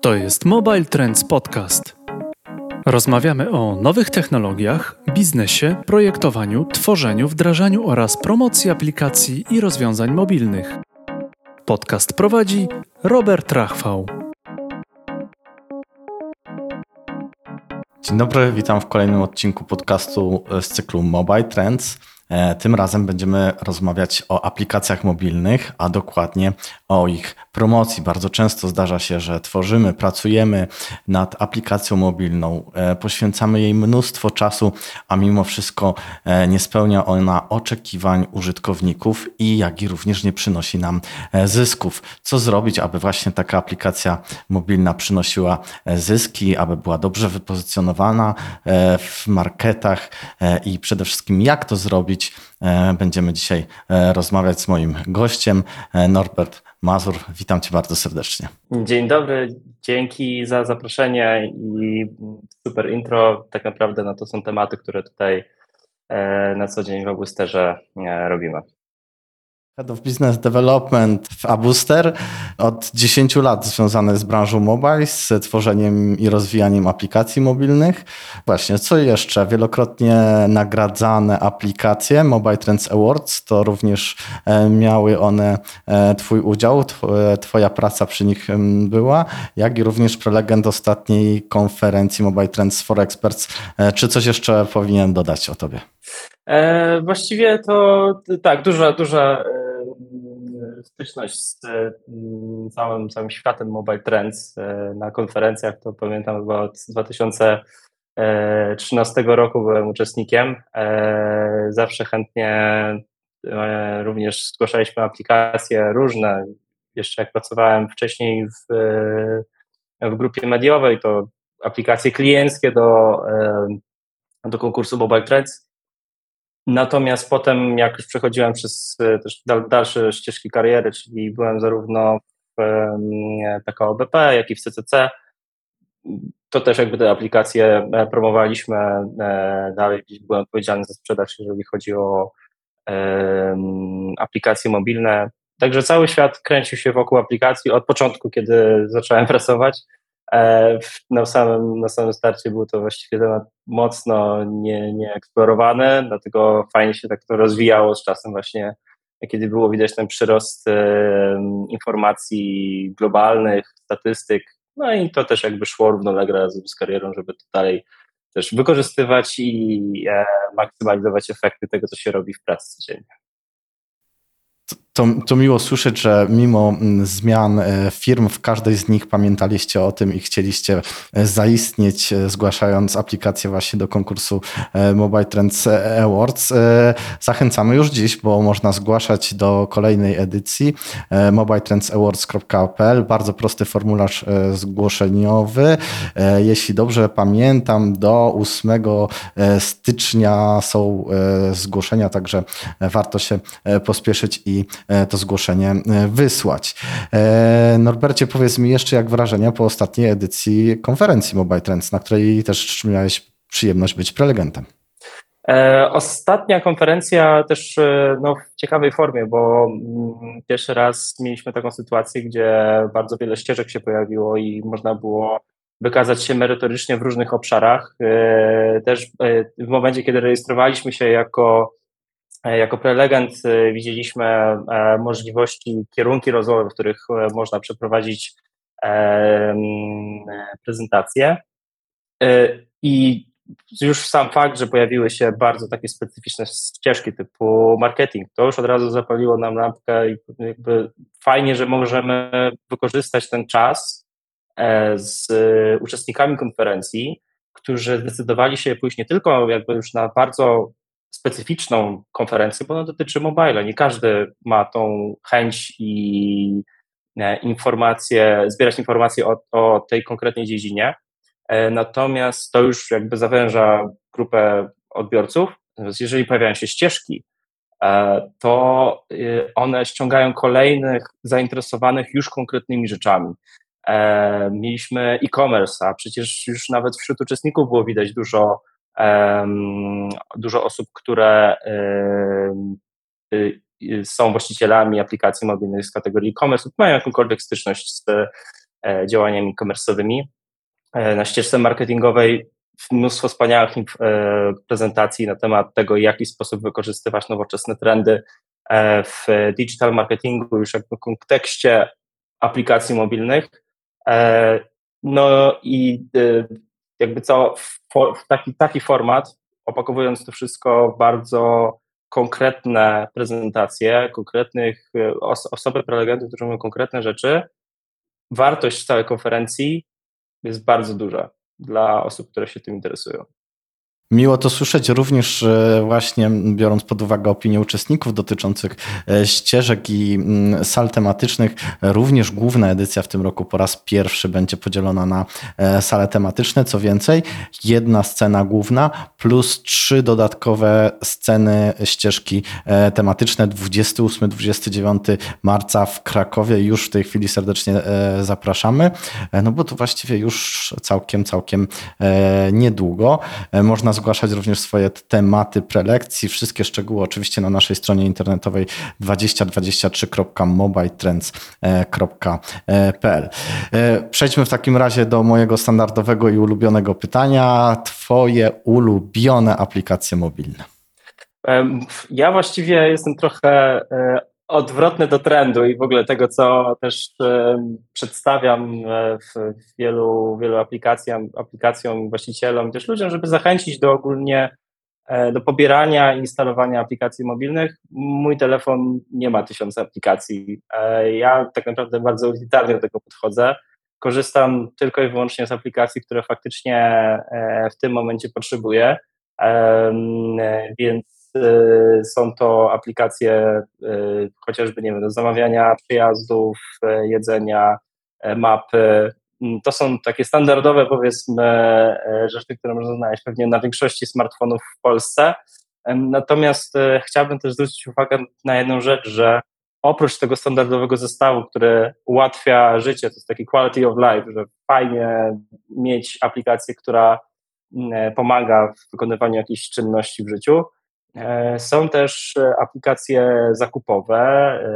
To jest Mobile Trends Podcast. Rozmawiamy o nowych technologiach, biznesie, projektowaniu, tworzeniu, wdrażaniu oraz promocji aplikacji i rozwiązań mobilnych. Podcast prowadzi Robert Rachwał. Dzień dobry, witam w kolejnym odcinku podcastu z cyklu Mobile Trends. E, tym razem będziemy rozmawiać o aplikacjach mobilnych, a dokładnie o ich promocji. Bardzo często zdarza się, że tworzymy, pracujemy nad aplikacją mobilną, e, poświęcamy jej mnóstwo czasu, a mimo wszystko e, nie spełnia ona oczekiwań użytkowników i jak i również nie przynosi nam zysków. Co zrobić, aby właśnie taka aplikacja mobilna przynosiła zyski, aby była dobrze wypozycjonowana w marketach i przede wszystkim jak to zrobić, E, będziemy dzisiaj e, rozmawiać z moim gościem, e, Norbert Mazur. Witam Cię bardzo serdecznie. Dzień dobry, dzięki za zaproszenie i super intro. Tak naprawdę no to są tematy, które tutaj na co dzień w Augusterze robimy. Head of Business Development w Abuster. Od 10 lat związany z branżą mobile, z tworzeniem i rozwijaniem aplikacji mobilnych. Właśnie, co jeszcze? Wielokrotnie nagradzane aplikacje Mobile Trends Awards, to również e, miały one e, Twój udział, e, Twoja praca przy nich była, jak i również prelegent ostatniej konferencji Mobile Trends for Experts. Czy coś jeszcze powinien dodać o Tobie? właściwie to tak, duża, duża styczność z mm, całym, całym światem Mobile Trends e, na konferencjach, to pamiętam chyba od 2013 roku byłem uczestnikiem. E, zawsze chętnie e, również zgłaszaliśmy aplikacje różne. Jeszcze jak pracowałem wcześniej w, w grupie mediowej, to aplikacje klienckie do, do konkursu Mobile Trends Natomiast potem, jak już przechodziłem przez e, też dalsze ścieżki kariery, czyli byłem zarówno w PKO BP, jak i w CCC, to też jakby te aplikacje e, promowaliśmy e, dalej. Byłem odpowiedzialny za sprzedaż, jeżeli chodzi o aplikacje mobilne. Także cały świat kręcił się wokół aplikacji od początku, kiedy zacząłem pracować. E, na samym, na samym starcie był to właściwie temat mocno nie, nieeksplorowany, dlatego fajnie się tak to rozwijało z czasem właśnie, kiedy było widać ten przyrost informacji globalnych, statystyk, no i to też jakby szło równolegle razem z karierą, żeby to dalej też wykorzystywać i e, maksymalizować efekty tego, co się robi w pracy codziennie to, to miło słyszeć, że mimo mm, zmian e, firm w każdej z nich pamiętaliście o tym i chcieliście e, zaistnieć, e, zgłaszając aplikację właśnie do konkursu Mobile Trends Awards. Zachęcamy już dziś, bo można zgłaszać do kolejnej edycji mobiletrendsawards.pl. Bardzo prosty formularz zgłoszeniowy. Jeśli dobrze pamiętam, do 8 stycznia są zgłoszenia, także warto się pospieszyć i to zgłoszenie e, wysłać. E, Norbercie, powiedz mi jeszcze, jak wrażenia po ostatniej edycji konferencji Mobile Trends, na której też miałeś przyjemność być prelegentem. Ostatnia konferencja też no, w ciekawej formie, bo mm, pierwszy raz mieliśmy taką sytuację, gdzie bardzo wiele ścieżek się pojawiło i można było wykazać się merytorycznie w różnych obszarach. Też w momencie, kiedy rejestrowaliśmy się jako E, jako prelegent e, widzieliśmy e, możliwości, kierunki rozwoju, w których można przeprowadzić prezentację. I już sam fakt, że pojawiły się bardzo takie specyficzne ścieżki typu marketing, to już od razu zapaliło nam lampkę i jakby fajnie, że możemy wykorzystać ten czas z uczestnikami konferencji, którzy zdecydowali się pójść nie tylko jakby już na bardzo specyficzną konferencję, bo ona dotyczy mobile. Nie każdy ma tą chęć i e, informacje, zbierać informacje o, o tej konkretnej dziedzinie. E, natomiast to już jakby zawęża grupę odbiorców. Jeżeli pojawiają się ścieżki, e, to one ściągają kolejnych zainteresowanych już konkretnymi rzeczami. Mieliśmy e-commerce, a przecież już nawet wśród uczestników było widać dużo dużo osób, które y, są właścicielami aplikacji mobilnych z kategorii e-commerce, mają jakąkolwiek styczność z, działaniami komersowymi. Na ścieżce marketingowej mnóstwo wspaniałych prezentacji na temat tego, w jaki sposób wykorzystywać nowoczesne trendy w digital marketingu, już w kontekście aplikacji mobilnych. No i jakby co, taki, taki format, opakowując to wszystko w bardzo konkretne prezentacje, konkretnych os osoby, prelegentów, którzy mówią konkretne rzeczy, wartość całej konferencji jest bardzo duża dla osób, które się tym interesują. Miło to słyszeć również właśnie biorąc pod uwagę opinie uczestników dotyczących e, ścieżek i sal tematycznych. Również główna edycja w tym roku po raz pierwszy będzie podzielona na e, sale tematyczne. Co więcej, jedna scena główna plus trzy dodatkowe sceny ścieżki e, tematyczne 28-29 marca w Krakowie. Już w tej chwili serdecznie zapraszamy, no bo to właściwie już całkiem, całkiem niedługo. Można zgłaszać również swoje tematy prelekcji. Wszystkie szczegóły oczywiście na naszej stronie internetowej 2023.mobiletrends.pl. E, przejdźmy w takim razie do mojego standardowego i ulubionego pytania. Twoje ulubione aplikacje mobilne? Ja właściwie jestem trochę e, odwrotny do trendu i w ogóle tego, co też przedstawiam e, w wielu, wielu aplikacjom, aplikacjom, właścicielom, też ludziom, żeby zachęcić do ogólnie e, do pobierania i instalowania aplikacji mobilnych. Mój telefon nie ma tysiąca aplikacji. E, ja tak naprawdę bardzo elitarnie do tego podchodzę. Korzystam tylko i wyłącznie z aplikacji, które faktycznie w tym momencie potrzebuję. Więc są to aplikacje y, chociażby, nie wiem, do zamawiania przyjazdów, y, jedzenia, mapy. Mm, to są takie standardowe, powiedzmy, rzeczy, które można znaleźć pewnie na większości smartfonów w Polsce. Natomiast chciałbym też zwrócić uwagę na jedną rzecz, że oprócz tego standardowego zestawu, który ułatwia życie, to jest taki quality of life, że fajnie mieć aplikację, która mm, pomaga w wykonywaniu jakichś czynności w życiu, są też e, aplikacje zakupowe,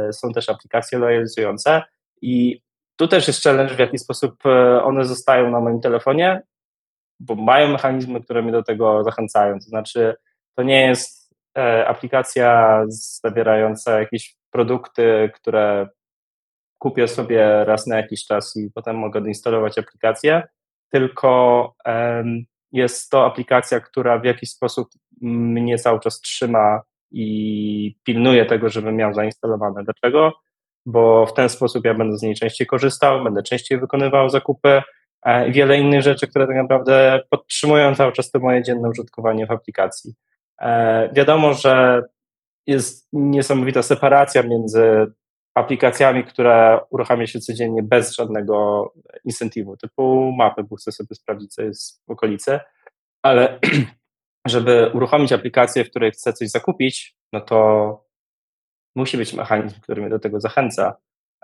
e, są też aplikacje lojalizujące i tu też jest challenge, w jaki sposób one zostają na moim telefonie, bo mają mechanizmy, które mnie do tego zachęcają. To znaczy, to nie jest aplikacja zawierająca jakieś produkty, które kupię sobie raz na jakiś czas i potem mogę instalować aplikację, tylko jest to aplikacja, która w jakiś sposób mnie cały czas trzyma i pilnuje tego, żebym miał zainstalowane. Dlaczego? Bo w ten sposób ja będę z niej częściej korzystał, będę częściej wykonywał zakupy i wiele innych rzeczy, które tak naprawdę podtrzymują cały czas to moje dzienne użytkowanie w aplikacji. E, wiadomo, że jest niesamowita separacja między aplikacjami, które uruchamia się codziennie bez żadnego incentywu, typu mapy, bo chcę sobie sprawdzić, co jest w okolicy, ale żeby uruchomić aplikację, w której chcę coś zakupić, no to musi być mechanizm, który mnie do tego zachęca.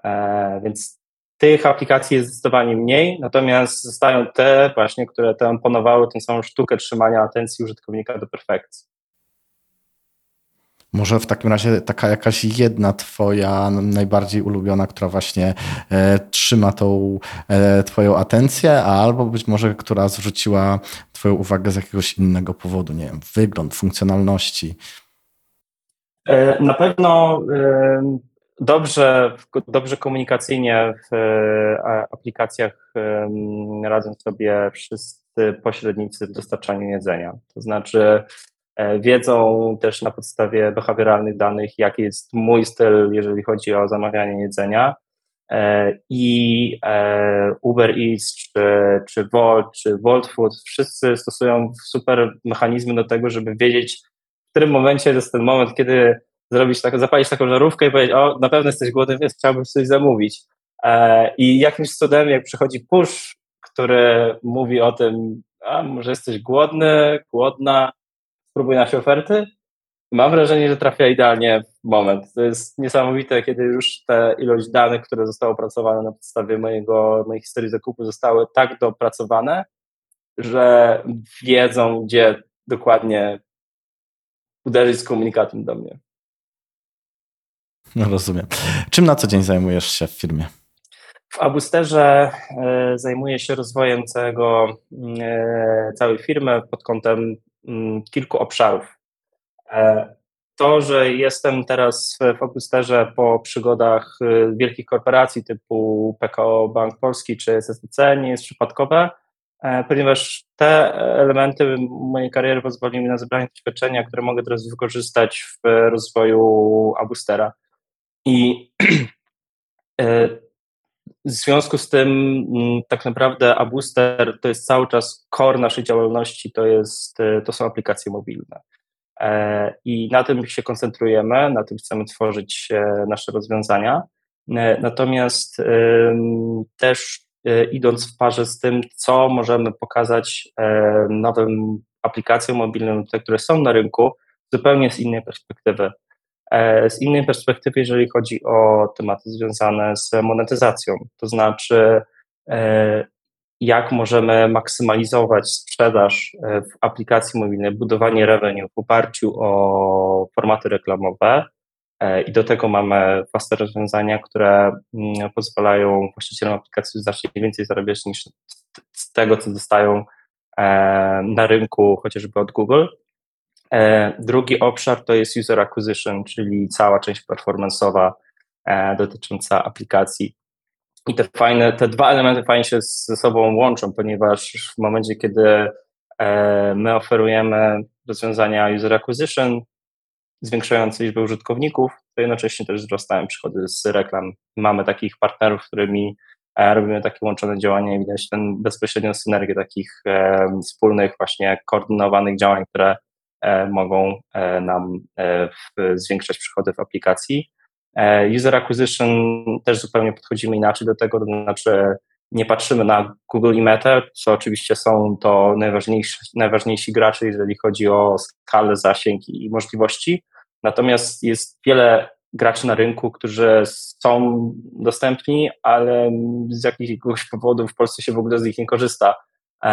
E, więc tych aplikacji jest zdecydowanie mniej, natomiast zostają te właśnie, które te oponowały tę samą sztukę trzymania atencji użytkownika do perfekcji. Może w takim razie taka jakaś jedna twoja najbardziej ulubiona, która właśnie e, trzyma tą e, twoją atencję, albo być może która zwróciła twoją uwagę z jakiegoś innego powodu, nie wiem, wygląd, funkcjonalności. E, na pewno e, dobrze, dobrze komunikacyjnie w e, aplikacjach radzą sobie wszyscy pośrednicy w dostarczaniu jedzenia. To znaczy wiedzą też na podstawie behawioralnych danych, jaki jest mój styl, jeżeli chodzi o zamawianie jedzenia. E, I e, Uber Eats, czy, czy Volt, czy Volt Food, wszyscy stosują super mechanizmy do tego, żeby wiedzieć, w którym momencie jest ten moment, kiedy zrobić tak, zapalić taką żarówkę i powiedzieć, o, na pewno jesteś głodny, więc chciałbym coś zamówić. I jakimś cudem, jak przychodzi push, który mówi o tym, a może jesteś głodny, głodna, spróbuj naszej oferty. Mam wrażenie, że trafia idealnie w moment. To jest niesamowite, kiedy już te ilość danych, które zostały opracowane na podstawie mojego, mojej historii zakupu zostały tak dopracowane, że wiedzą, gdzie dokładnie uderzyć z komunikatem do mnie. No rozumiem. Czym na co dzień zajmujesz się w firmie? W Abusterze zajmuję się rozwojem całego, całej firmy pod kątem kilku obszarów. To, że jestem teraz w Abusterze po przygodach wielkich korporacji typu PKO Bank Polski czy SSC nie jest przypadkowe, E, ponieważ te elementy mojej kariery pozwoliły mi na zebranie doświadczenia, które mogę teraz wykorzystać w rozwoju Abustera. I e, w związku z tym mm, tak naprawdę Abuster to jest cały czas core naszej działalności, to, jest, e, to są aplikacje mobilne. I na tym się koncentrujemy, na tym chcemy tworzyć nasze rozwiązania. Natomiast też E, idąc w parze z tym, co możemy pokazać e, nowym aplikacjom mobilnym, te, które są na rynku, zupełnie z innej perspektywy. E, z innej perspektywy, jeżeli chodzi o tematy związane z monetyzacją, to znaczy jak możemy maksymalizować sprzedaż w aplikacji mobilnej, budowanie revenue w oparciu o formaty reklamowe, E, I do tego mamy własne rozwiązania, które mm, pozwalają właścicielom aplikacji znacznie więcej zarabiać niż z tego, co dostają e, na rynku chociażby od Google. E, drugi obszar to jest user acquisition, czyli cała część performanceowa dotycząca aplikacji. I te, fajne, te dwa elementy fajnie się ze sobą łączą, ponieważ w momencie, kiedy my oferujemy rozwiązania user acquisition, zwiększające liczbę użytkowników, to jednocześnie też wzrastają przychody z reklam. Mamy takich partnerów, z którymi e, robimy takie łączone działania i widać ten bezpośrednią synergię takich e, wspólnych, właśnie koordynowanych działań, które e, mogą e, nam e, zwiększać przychody w aplikacji. E, user acquisition też zupełnie podchodzimy inaczej do tego, to znaczy nie patrzymy na Google i Meta, co oczywiście są to najważniejsi, najważniejsi gracze, jeżeli chodzi o skalę, zasięg i możliwości, Natomiast jest wiele graczy na rynku, którzy są dostępni, ale z jakiegoś powodu w Polsce się w ogóle z nich nie korzysta. E,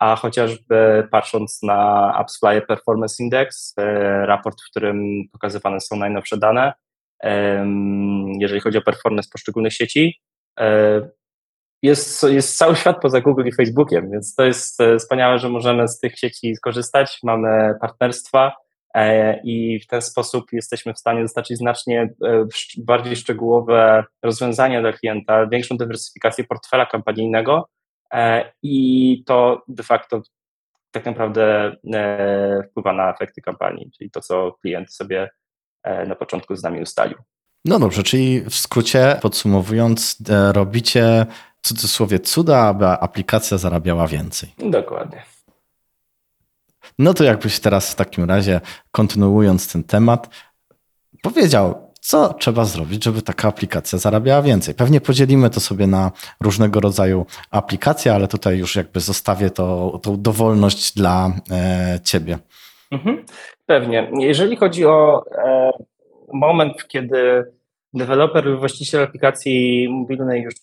a chociażby patrząc na AppsFlyer Performance Index, e, raport, w którym pokazywane są najnowsze dane, jeżeli chodzi o performance poszczególnych sieci, e, jest, jest cały świat poza Google i Facebookiem, więc to jest wspaniałe, że możemy z tych sieci skorzystać. Mamy partnerstwa, i w ten sposób jesteśmy w stanie dostarczyć znacznie bardziej szczegółowe rozwiązania dla klienta, większą dywersyfikację portfela kampanijnego i to de facto tak naprawdę wpływa na efekty kampanii, czyli to, co klient sobie na początku z nami ustalił. No dobrze, czyli w skrócie podsumowując, robicie w cudzysłowie cuda, aby aplikacja zarabiała więcej. Dokładnie. No to jakbyś teraz w takim razie, kontynuując ten temat, powiedział, co trzeba zrobić, żeby taka aplikacja zarabiała więcej. Pewnie podzielimy to sobie na różnego rodzaju aplikacje, ale tutaj już jakby zostawię to, tą dowolność dla e, ciebie. Mhm, pewnie. Jeżeli chodzi o e, moment, kiedy deweloper właściciel aplikacji mobilnej już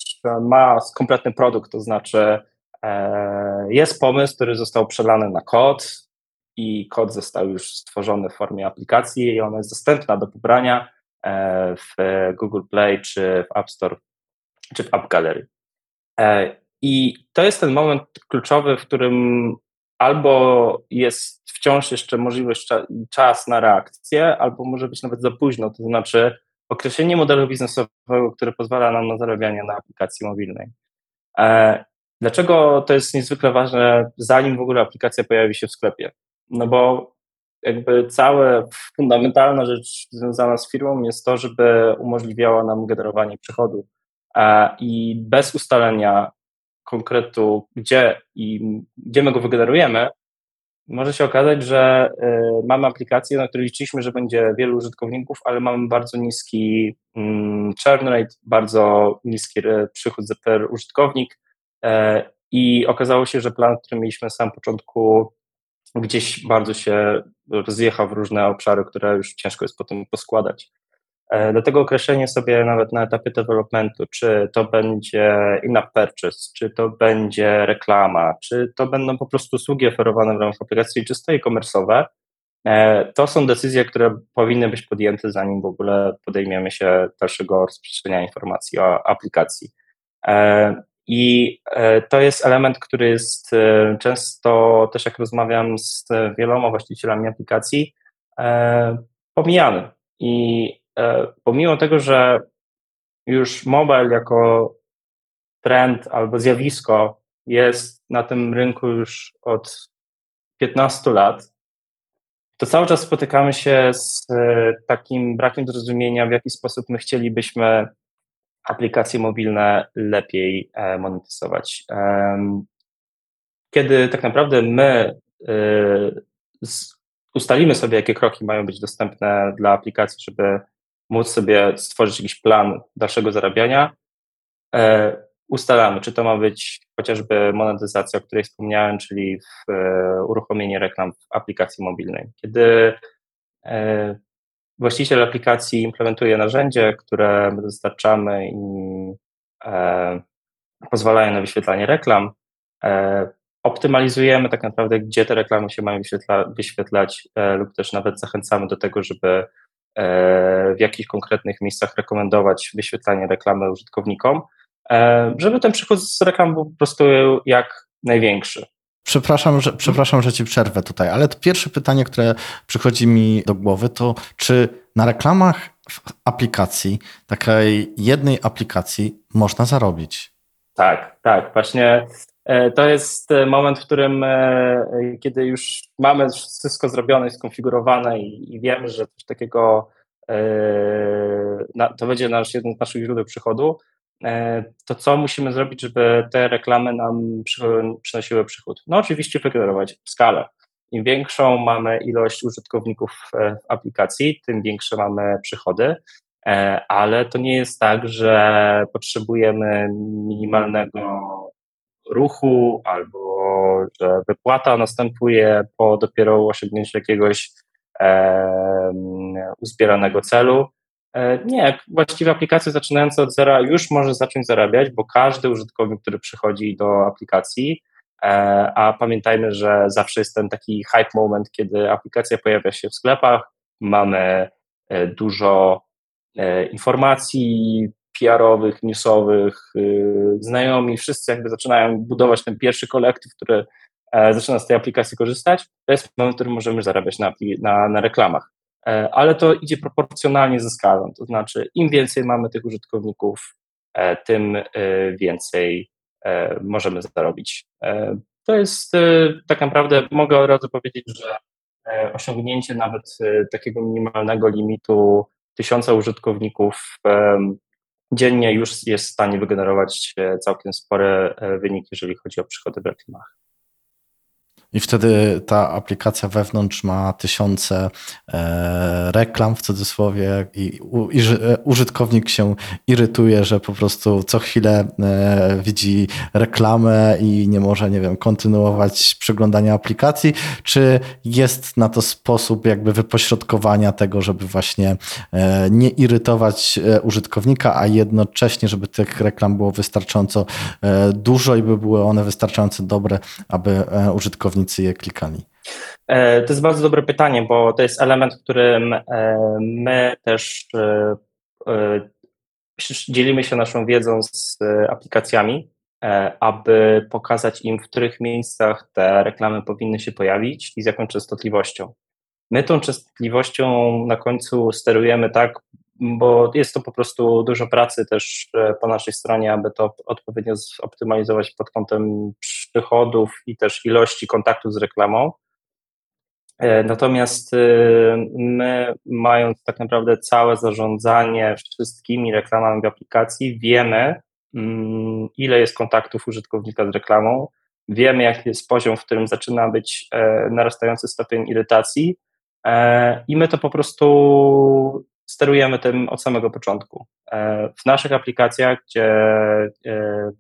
ma kompletny produkt, to znaczy e, jest pomysł, który został przelany na kod, i kod został już stworzony w formie aplikacji i ona jest dostępna do pobrania w Google Play, czy w App Store, czy w App Gallery. E, I to jest ten moment kluczowy, w którym albo jest wciąż jeszcze możliwość czas na reakcję, albo może być nawet za późno, to znaczy określenie modelu biznesowego, które pozwala nam na zarabianie na aplikacji mobilnej. E, dlaczego to jest niezwykle ważne, zanim w ogóle aplikacja pojawi się w sklepie? No bo jakby cała fundamentalna rzecz związana z firmą jest to, żeby umożliwiała nam generowanie przychodu. I bez ustalenia konkretu, gdzie i gdzie my go wygenerujemy, może się okazać, że y, mamy aplikację, na której liczyliśmy, że będzie wielu użytkowników, ale mamy bardzo niski mm, churn rate, bardzo niski przychód per użytkownik e, i okazało się, że plan, który mieliśmy na samym początku gdzieś bardzo się rozjechał w różne obszary, które już ciężko jest potem poskładać. E, dlatego określenie sobie nawet na etapie developmentu, czy to będzie in-app purchase, czy to będzie reklama, czy to będą po prostu usługi oferowane w ramach aplikacji czysto e-commerce'owe, e, to są decyzje, które powinny być podjęte, zanim w ogóle podejmiemy się dalszego rozprzestrzeniania informacji o aplikacji. I to jest element, który jest często też jak rozmawiam z wieloma właścicielami aplikacji, pomijany. I pomimo tego, że już mobile jako trend albo zjawisko jest na tym rynku już od 15 lat, to cały czas spotykamy się z e, takim brakiem zrozumienia, w jaki sposób my chcielibyśmy aplikacje mobilne lepiej e, monetyzować. Kiedy tak naprawdę my e, ustalimy sobie, jakie kroki mają być dostępne dla aplikacji, żeby móc sobie stworzyć jakiś plan dalszego zarabiania, ustalamy, czy to ma być chociażby monetyzacja, o której wspomniałem, czyli w, e, uruchomienie reklam w aplikacji mobilnej. Kiedy e, właściciel aplikacji implementuje narzędzie, które my dostarczamy i e, pozwalają na wyświetlanie reklam, e, optymalizujemy tak naprawdę, gdzie te reklamy się mają wyświetla, wyświetlać, e, lub też nawet zachęcamy do tego, żeby e, w jakichś konkretnych miejscach rekomendować wyświetlanie reklamy użytkownikom. E, żeby ten przychód z reklam był po prostu jak największy. Przepraszam że, przepraszam, że ci przerwę tutaj, ale to pierwsze pytanie, które przychodzi mi do głowy, to czy na reklamach w aplikacji, takiej jednej aplikacji, można zarobić? Tak, tak. Właśnie e, to jest e, moment, w którym, kiedy już mamy wszystko zrobione, skonfigurowane i, i wiemy, że coś takiego to będzie nasz, jedno z naszych źródeł przychodu, E, to co musimy zrobić, żeby te reklamy nam przynosiły przychód? No oczywiście wygenerować skalę. Im większą mamy ilość użytkowników e, aplikacji, tym większe mamy przychody, e, ale to nie jest tak, że potrzebujemy minimalnego ruchu albo że wypłata następuje po dopiero osiągnięciu jakiegoś uzbieranego celu. E, nie, właściwie aplikacje zaczynające od zera już może zacząć zarabiać, bo każdy użytkownik, który przychodzi do aplikacji, e, a pamiętajmy, że zawsze jest ten taki hype moment, kiedy aplikacja pojawia się w sklepach, mamy e, dużo informacji PR-owych, newsowych, znajomi, wszyscy jakby zaczynają budować ten pierwszy kolektyw, który zaczyna z tej aplikacji korzystać. To jest moment, w którym możemy zarabiać na, na, na reklamach. E, ale to idzie proporcjonalnie ze skalą, to znaczy im więcej mamy tych użytkowników, e, tym e, więcej możemy zarobić. To jest tak naprawdę, mogę od razu powiedzieć, że osiągnięcie nawet takiego minimalnego limitu tysiąca użytkowników dziennie już jest w stanie wygenerować całkiem spore wyniki, jeżeli chodzi o przychody w reklamach. I wtedy ta aplikacja wewnątrz ma tysiące e, reklam w cudzysłowie i, i, e, użytkownik się irytuje, że po prostu co chwilę e, widzi reklamę i nie może, nie wiem, kontynuować przeglądania aplikacji. Czy jest na to sposób jakby wypośrodkowania tego, żeby właśnie e, nie irytować e, użytkownika, a jednocześnie, żeby tych reklam było wystarczająco e, dużo i by były one wystarczająco dobre, aby użytkownik je klikali? E, to jest bardzo dobre pytanie, bo to jest element, którym e, my też e, dzielimy się naszą wiedzą z aplikacjami, aby pokazać im, w których miejscach te reklamy powinny się pojawić i z jaką częstotliwością. My tą częstotliwością na końcu sterujemy tak, bo jest to po prostu dużo pracy też po naszej stronie, aby to odpowiednio zoptymalizować pod kątem przychodów i też ilości kontaktów z reklamą. E, natomiast y, my, mając tak naprawdę całe zarządzanie wszystkimi reklamami w aplikacji, wiemy, mm, ile jest kontaktów użytkownika z reklamą, wiemy, jaki jest poziom, w którym zaczyna być e, narastający stopień irytacji, e, i my to po prostu sterujemy tym od samego początku. W naszych aplikacjach, gdzie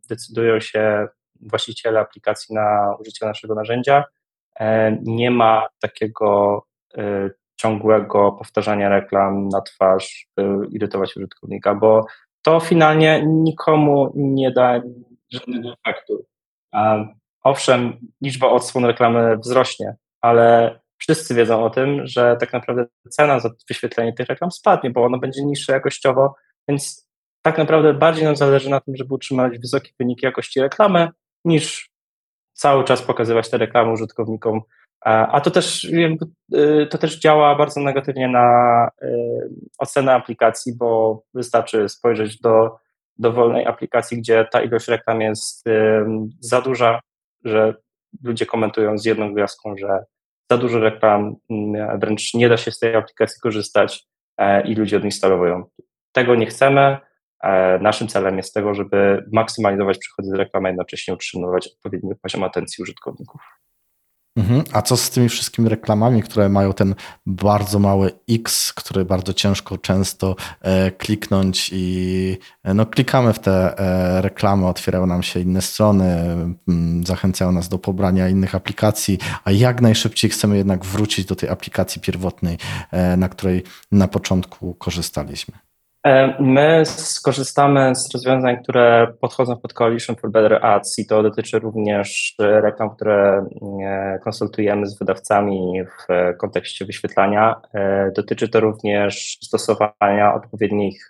decydują się właściciele aplikacji na użycie naszego narzędzia, e, nie ma takiego e, ciągłego powtarzania reklam na twarz, irytować użytkownika, bo to finalnie nikomu nie da żadnego efektu. Owszem, liczba odsłon reklamy wzrośnie, ale wszyscy wiedzą o tym, że tak naprawdę cena za wyświetlenie tych reklam spadnie, bo ona będzie niższa jakościowo, więc tak naprawdę bardziej nam zależy na tym, żeby utrzymać wysokie wyniki jakości reklamy, niż cały czas pokazywać te reklamy użytkownikom. A to też, y, to też działa bardzo negatywnie na y, ocenę aplikacji, bo wystarczy spojrzeć do dowolnej aplikacji, gdzie ta ilość reklam jest za duża, że ludzie komentują z jedną gwiazdką, że za dużo reklam, mm, wręcz nie da się z tej aplikacji korzystać e, i ludzie odinstalowują. Tego nie chcemy. E, naszym celem jest tego, żeby maksymalizować przychody z reklamy, a jednocześnie utrzymywać odpowiedni poziom atencji użytkowników. Mhm. A co z tymi wszystkimi reklamami, które mają ten bardzo mały X, który bardzo ciężko często e, kliknąć i e, no, klikamy w te e, reklamy, otwierają nam się inne strony, m, zachęcają nas do pobrania innych aplikacji, a jak najszybciej chcemy jednak wrócić do tej aplikacji pierwotnej, e, na której na początku korzystaliśmy. E, my skorzystamy z rozwiązań, które podchodzą pod Coalition for Better Ads i to dotyczy również reklam, które e, konsultujemy z wydawcami w kontekście wyświetlania. E, dotyczy to również stosowania odpowiednich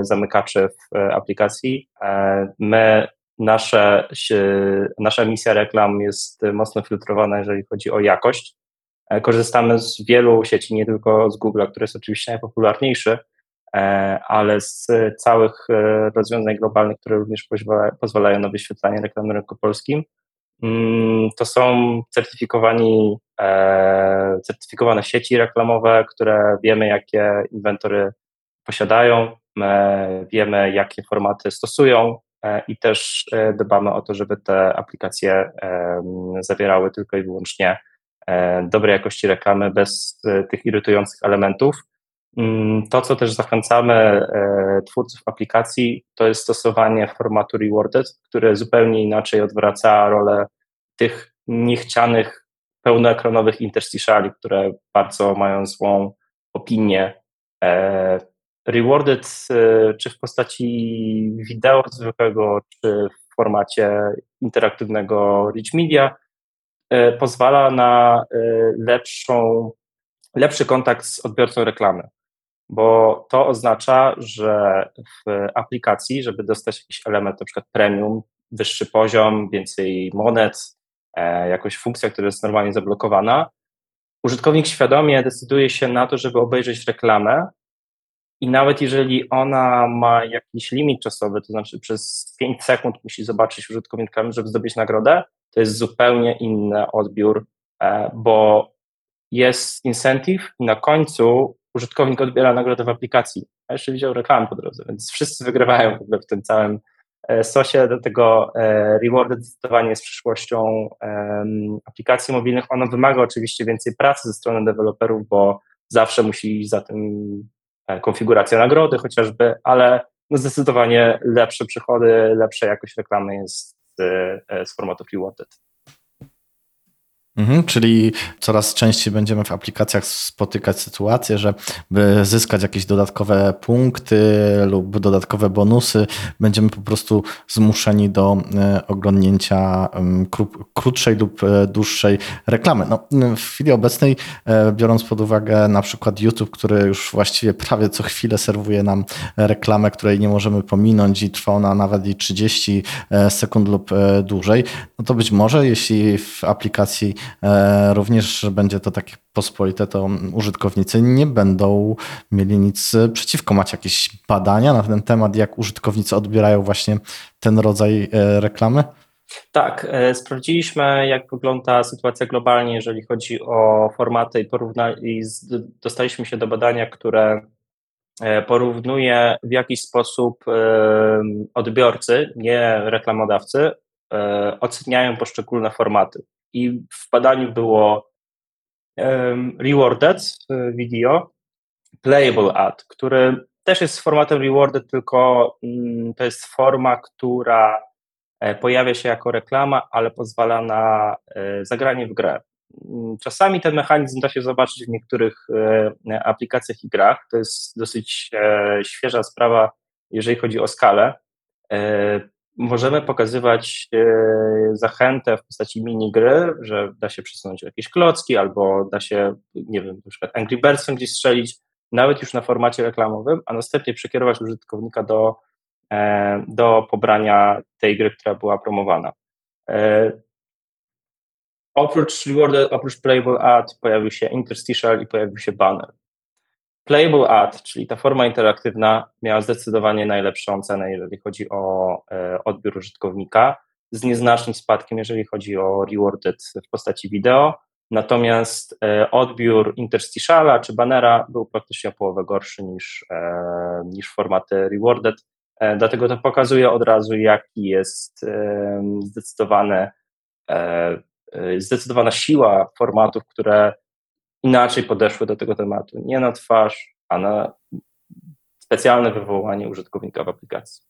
zamykaczy w aplikacji. My nasze, nasza emisja reklam jest mocno filtrowana, jeżeli chodzi o jakość. Korzystamy z wielu sieci, nie tylko z Google, który jest oczywiście najpopularniejszy, ale z całych e, rozwiązań globalnych, które również pozwalają na wyświetlanie reklam na rynku polskim, mm, to są certyfikowani, e, certyfikowane sieci reklamowe, które wiemy, jakie inwentory posiadają, wiemy, jakie formaty stosują i też dbamy o to, żeby te aplikacje zawierały tylko i wyłącznie dobrej jakości reklamy bez tych irytujących elementów. Mm, to, co też zachęcamy e, twórców aplikacji, to jest stosowanie formatu rewarded, które zupełnie inaczej odwraca rolę tych niechcianych pełnoekranowych interstitiali, które bardzo mają złą opinię. E, rewarded, e, czy w postaci wideo zwykłego, czy w formacie interaktywnego rich media, pozwala na lepszą, lepszy kontakt z odbiorcą reklamy bo to oznacza, że w aplikacji, żeby dostać jakiś element, na przykład premium, wyższy poziom, więcej monet, e, jakąś funkcja, która jest normalnie zablokowana, użytkownik świadomie decyduje się na to, żeby obejrzeć reklamę i nawet jeżeli ona ma jakiś limit czasowy, to znaczy przez 5 sekund musi zobaczyć użytkownik żeby zdobyć nagrodę, to jest zupełnie inny odbiór, e, bo jest incentive i na końcu użytkownik odbiera nagrodę w aplikacji, a jeszcze widział reklamę po drodze, więc wszyscy wygrywają w tym całym e, sosie, dlatego e, rewarded zdecydowanie jest przyszłością aplikacji mobilnych. Ono wymaga oczywiście więcej pracy ze strony deweloperów, bo zawsze musi iść za tym e, konfiguracja nagrody chociażby, ale no zdecydowanie lepsze przychody, lepsza jakość reklamy jest z formatów rewarded. Mhm, czyli coraz częściej będziemy w aplikacjach spotykać sytuację, że by zyskać jakieś dodatkowe punkty lub dodatkowe bonusy, będziemy po prostu zmuszeni do e, oglądnięcia krótszej lub e, dłuższej reklamy. No, w chwili obecnej, e, biorąc pod uwagę na przykład YouTube, który już właściwie prawie co chwilę serwuje nam reklamę, której nie możemy pominąć i trwa ona nawet i 30 sekund lub dłużej, no to być może jeśli w aplikacji również będzie to takie pospolite, to użytkownicy nie będą mieli nic przeciwko. Macie jakieś badania na ten temat, jak użytkownicy odbierają właśnie ten rodzaj e, reklamy? Tak, e, sprawdziliśmy, jak wygląda sytuacja globalnie, jeżeli chodzi o formaty i dostaliśmy się do badania, które porównuje w jakiś sposób odbiorcy, nie reklamodawcy, oceniają poszczególne formaty i w badaniu było um, rewarded video, playable ad, który też jest formatem rewarded, tylko um, to jest forma, która e, pojawia się jako reklama, ale pozwala na e, zagranie w grę. Mm, czasami ten mechanizm da się zobaczyć w niektórych e, aplikacjach i grach. To jest dosyć świeża sprawa, jeżeli chodzi o skalę możemy pokazywać e, zachętę w postaci minigry, że da się przesunąć jakieś klocki, albo da się, nie wiem, na przykład Angry Birdsem gdzieś strzelić, nawet już na formacie reklamowym, a następnie przekierować użytkownika do do pobrania tej gry, która była promowana. Oprócz rewarded, oprócz playable ad pojawił się interstitial i pojawił się banner. Playable ad, czyli ta forma interaktywna, miała zdecydowanie najlepszą cenę, jeżeli chodzi o e, odbiór użytkownika, z nieznacznym spadkiem, jeżeli chodzi o rewarded w postaci wideo. Natomiast e, odbiór interstitiala czy bannera był praktycznie o połowę gorszy niż, e, niż formaty rewarded. Dlatego to pokazuje od razu, jaki jest zdecydowany zdecydowana siła formatów, które inaczej podeszły do tego tematu. Nie na twarz, a na specjalne wywołanie użytkownika w aplikacji.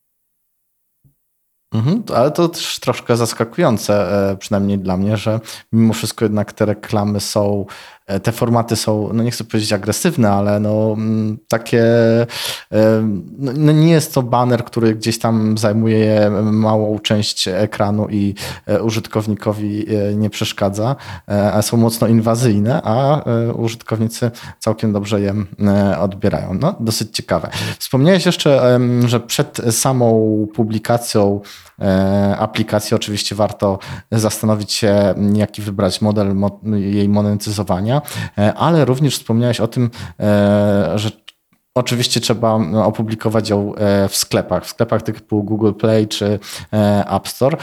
Mhm, ale to też troszkę zaskakujące, e, przynajmniej dla mnie, że mimo wszystko jednak te reklamy są te formaty są, no nie chcę powiedzieć agresywne, ale no mm, takie, e, no, no nie jest to banner, który gdzieś tam zajmuje małą część ekranu i e, użytkownikowi nie przeszkadza, a są mocno inwazyjne, a użytkownicy całkiem dobrze je odbierają. No, dosyć ciekawe. Wspomniałeś jeszcze, że przed samą publikacją aplikacji oczywiście warto zastanowić się, jaki wybrać model jej monetyzowania. E, ale również wspomniałeś o tym, e, że Oczywiście trzeba no, opublikować ją e, w sklepach, w sklepach typu Google Play czy App Store.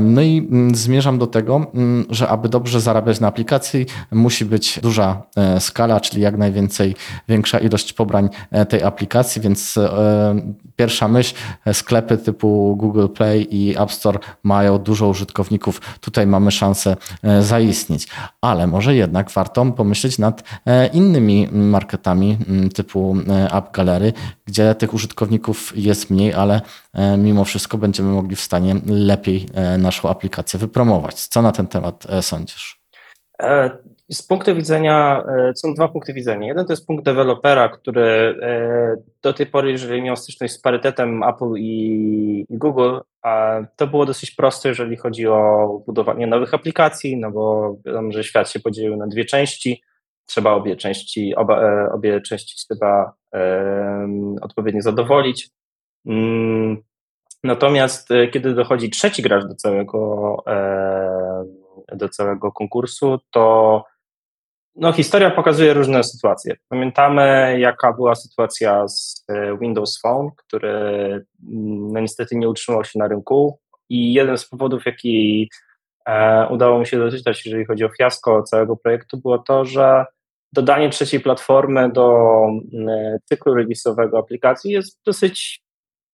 No i mm, zmierzam do tego, mm, że aby dobrze zarabiać na aplikacji, musi być duża skala, czyli jak najwięcej, większa ilość pobrań tej aplikacji, więc pierwsza myśl, sklepy typu Google Play i App Store mają dużo użytkowników, tutaj mamy szansę e, zaistnieć. Ale może jednak warto pomyśleć nad e, innymi marketami typu e, App Gallery, gdzie tych użytkowników jest mniej, ale mimo wszystko będziemy mogli w stanie lepiej naszą aplikację wypromować. Co na ten temat sądzisz? Z punktu widzenia, e, są dwa punkty widzenia. Jeden to jest punkt dewelopera, który e, do tej pory, jeżeli miał styczność z parytetem Apple i, Google, to było dosyć proste, jeżeli chodzi o budowanie nowych aplikacji, no bo wiadomo, że świat się podzielił na dwie części. Trzeba obie części, oba, e, obie części trzeba odpowiednio zadowolić. Mm, natomiast kiedy dochodzi trzeci gracz do całego, do całego konkursu, to no, historia pokazuje różne sytuacje. Pamiętamy, jaka była sytuacja z e, Windows Phone, który mm, no, niestety nie utrzymał się na rynku i jeden z powodów, jaki e, udało mi się doczytać, jeżeli chodzi o fiasko całego projektu, było to, że dodanie trzeciej platformy do mm, cyklu release'owego aplikacji jest dosyć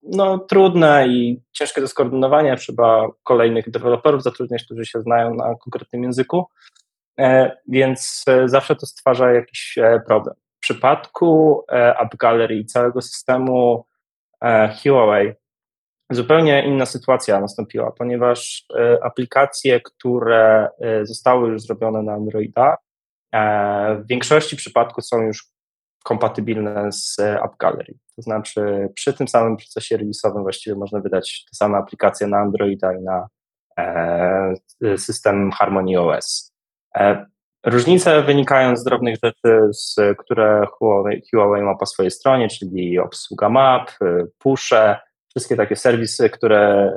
no, trudne i ciężkie do skoordynowania. Trzeba kolejnych deweloperów zatrudniać, którzy się znają na konkretnym języku. E, więc e, zawsze to stwarza jakiś e, problem. W przypadku App Gallery i całego systemu Huawei zupełnie inna sytuacja nastąpiła, ponieważ aplikacje, które zostały już zrobione na Androida, w większości przypadków są już kompatybilne z App Gallery. To znaczy przy tym samym procesie release'owym właściwie można wydać te same aplikacje na Androida i na system Harmony OS. E, różnice wynikają z drobnych rzeczy, z, które Huawei, Huawei ma po swojej stronie, czyli obsługa map, pusze, wszystkie takie serwisy, które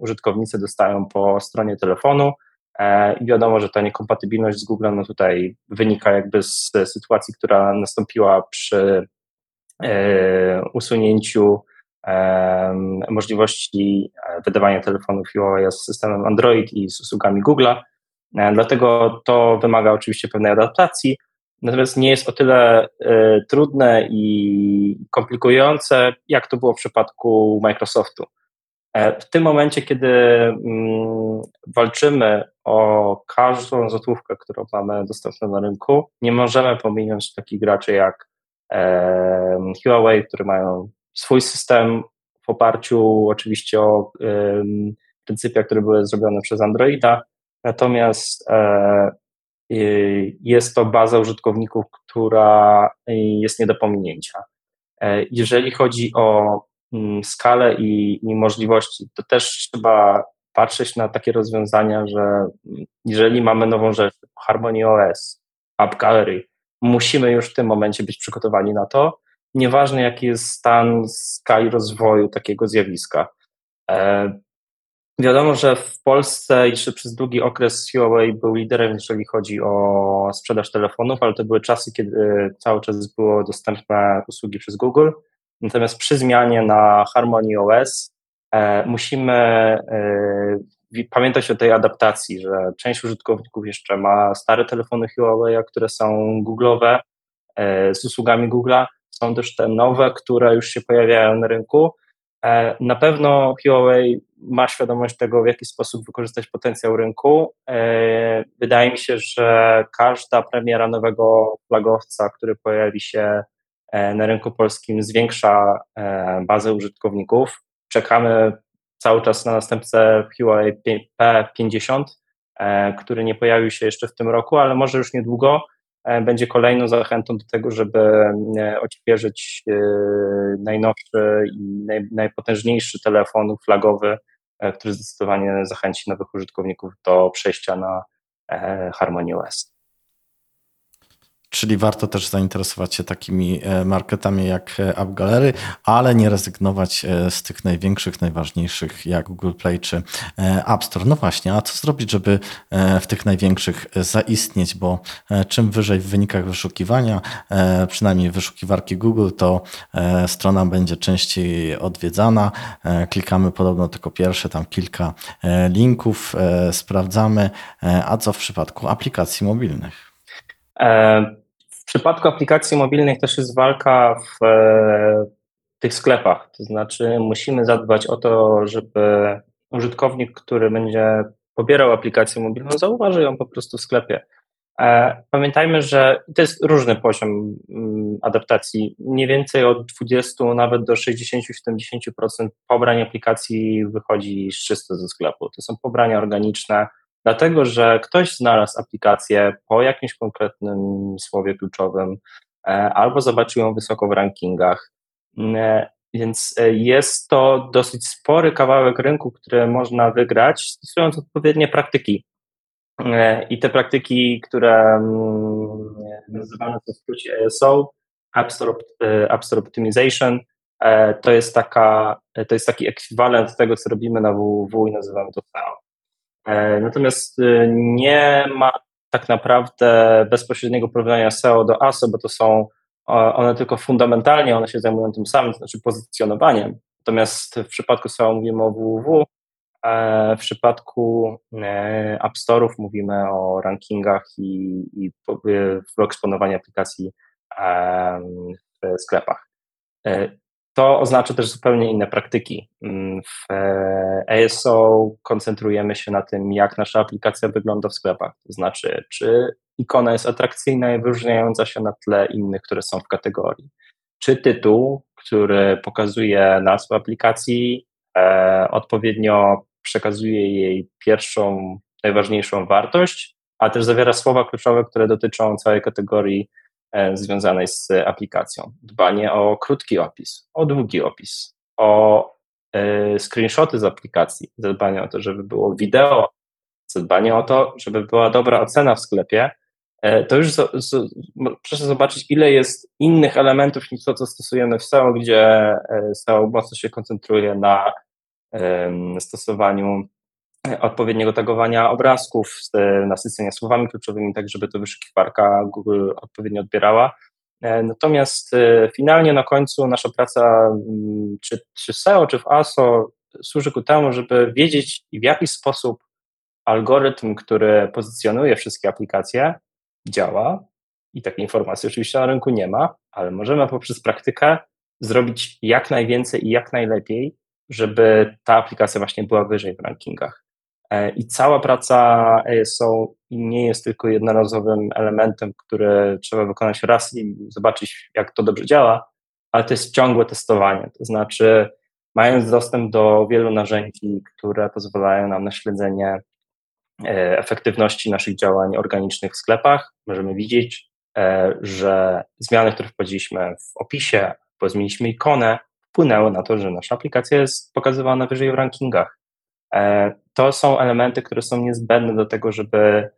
użytkownicy dostają po stronie telefonu. E, I wiadomo, że ta niekompatybilność z Google no tutaj wynika jakby z sytuacji, która nastąpiła przy e, usunięciu możliwości wydawania telefonów Huawei z systemem Android i z usługami Google'a. E, dlatego to wymaga oczywiście pewnej adaptacji, natomiast nie jest o tyle e, trudne i komplikujące, jak to było w przypadku Microsoftu. E, w tym momencie, kiedy mm, walczymy o każdą złotówkę, którą mamy dostępną na rynku, nie możemy pominąć takich graczy jak Huawei, które mają swój system w oparciu oczywiście o pryncypia, które były zrobione przez Androida, Natomiast e, jest to baza użytkowników, która jest nie do pominięcia. E, jeżeli chodzi o skalę i, i możliwości, to też trzeba patrzeć na takie rozwiązania, że mm, jeżeli mamy nową rzecz, Harmony OS, App Gallery, musimy już w tym momencie być przygotowani na to nieważne jaki jest stan skali rozwoju takiego zjawiska. Wiadomo, że w Polsce jeszcze przez długi okres Huawei był liderem, jeżeli chodzi o sprzedaż telefonów, ale to były czasy, kiedy cały czas było dostępne usługi przez Google. Natomiast przy zmianie na Harmony OS e, musimy e, pamiętać o tej adaptacji, że część użytkowników jeszcze ma stare telefony Huawei, które są Google'owe, e, z usługami Google'a. Są też te nowe, które już się pojawiają na rynku. Na pewno Huawei ma świadomość tego, w jaki sposób wykorzystać potencjał rynku. Wydaje mi się, że każda premiera nowego flagowca, który pojawi się na rynku polskim, zwiększa bazę użytkowników. Czekamy cały czas na następcę Huawei P50, który nie pojawił się jeszcze w tym roku, ale może już niedługo. E, będzie kolejną zachętą do tego, żeby e, odświeżyć e, najnowszy i najpotężniejszy telefon flagowy, który zdecydowanie zachęci nowych użytkowników do przejścia na Harmony OS. Czyli warto też zainteresować się takimi e, marketami jak e, App Gallery, ale nie rezygnować e, z tych największych, najważniejszych jak Google Play czy App Store. No właśnie, a co zrobić, żeby w tych największych zaistnieć, bo czym wyżej w wynikach wyszukiwania, przynajmniej wyszukiwarki Google, to strona będzie częściej odwiedzana. Klikamy podobno tylko pierwsze, tam kilka linków, sprawdzamy. A co w przypadku aplikacji mobilnych? W przypadku aplikacji mobilnych też jest walka w e, tych sklepach. To znaczy, musimy zadbać o to, żeby użytkownik, który będzie pobierał aplikację mobilną, zauważył ją po prostu w sklepie. E, pamiętajmy, że to jest różny poziom mm, adaptacji. Mniej więcej od 20 nawet do 60-70% pobrań aplikacji wychodzi czysto ze sklepu. To są pobrania organiczne, Dlatego, że ktoś znalazł aplikację po jakimś konkretnym słowie kluczowym e, albo zobaczył ją wysoko w rankingach. E, więc e, jest to dosyć spory kawałek rynku, który można wygrać, stosując odpowiednie praktyki. I te praktyki, które mm, nazywane są w skrócie ASO, App Store, App Store Optimization, to jest, taka, to jest taki ekwiwalent tego, co robimy na www i nazywamy to SEO. E, natomiast y, nie ma tak naprawdę bezpośredniego porównania SEO do ASO, bo to są one tylko fundamentalnie, one się zajmują tym samym, to znaczy pozycjonowaniem. Natomiast w przypadku SEO mówimy o www, w przypadku e, App Store'ów mówimy o rankingach i, i eksponowania aplikacji w sklepach. To oznacza też zupełnie inne praktyki. Mm, w e, ASO koncentrujemy się na tym, jak nasza aplikacja wygląda w sklepach. To znaczy, czy ikona jest atrakcyjna i wyróżniająca się na tle innych, które są w kategorii. Czy tytuł, który pokazuje nazwę aplikacji, e, odpowiednio przekazuje jej pierwszą, najważniejszą wartość, a też zawiera słowa kluczowe, które dotyczą całej kategorii związanej z aplikacją. Dbanie o krótki opis, o długi opis, o e, screenshoty z aplikacji, zadbanie o to, żeby było wideo, zadbanie o to, żeby była dobra ocena w sklepie, e, to już z, z, proszę zobaczyć, ile jest innych elementów niż to, co stosujemy w SEO, gdzie SEO mocno się koncentruje na um, stosowaniu odpowiedniego tagowania obrazków, nasycenia słowami kluczowymi, tak żeby to wyszukiwarka Google odpowiednio odbierała. E, natomiast e, finalnie na końcu nasza praca, mm, czy, czy SEO, czy w ASO, służy ku temu, żeby wiedzieć, w jaki sposób algorytm, który pozycjonuje wszystkie aplikacje, działa. I takiej informacji oczywiście na rynku nie ma, ale możemy poprzez praktykę zrobić jak najwięcej i jak najlepiej, żeby ta aplikacja właśnie była wyżej w rankingach. E, I cała praca ASO nie jest tylko jednorazowym elementem, który trzeba wykonać raz i zobaczyć, jak to dobrze działa, ale to jest ciągłe testowanie. To znaczy, mając dostęp do wielu narzędzi, które pozwalają nam na śledzenie e, efektywności naszych działań organicznych w sklepach, możemy widzieć, e, że zmiany, które wprowadziliśmy w opisie, bo zmieniliśmy ikonę, wpłynęły na to, że nasza aplikacja jest pokazywana wyżej w rankingach. To są elementy, które są niezbędne do tego, żeby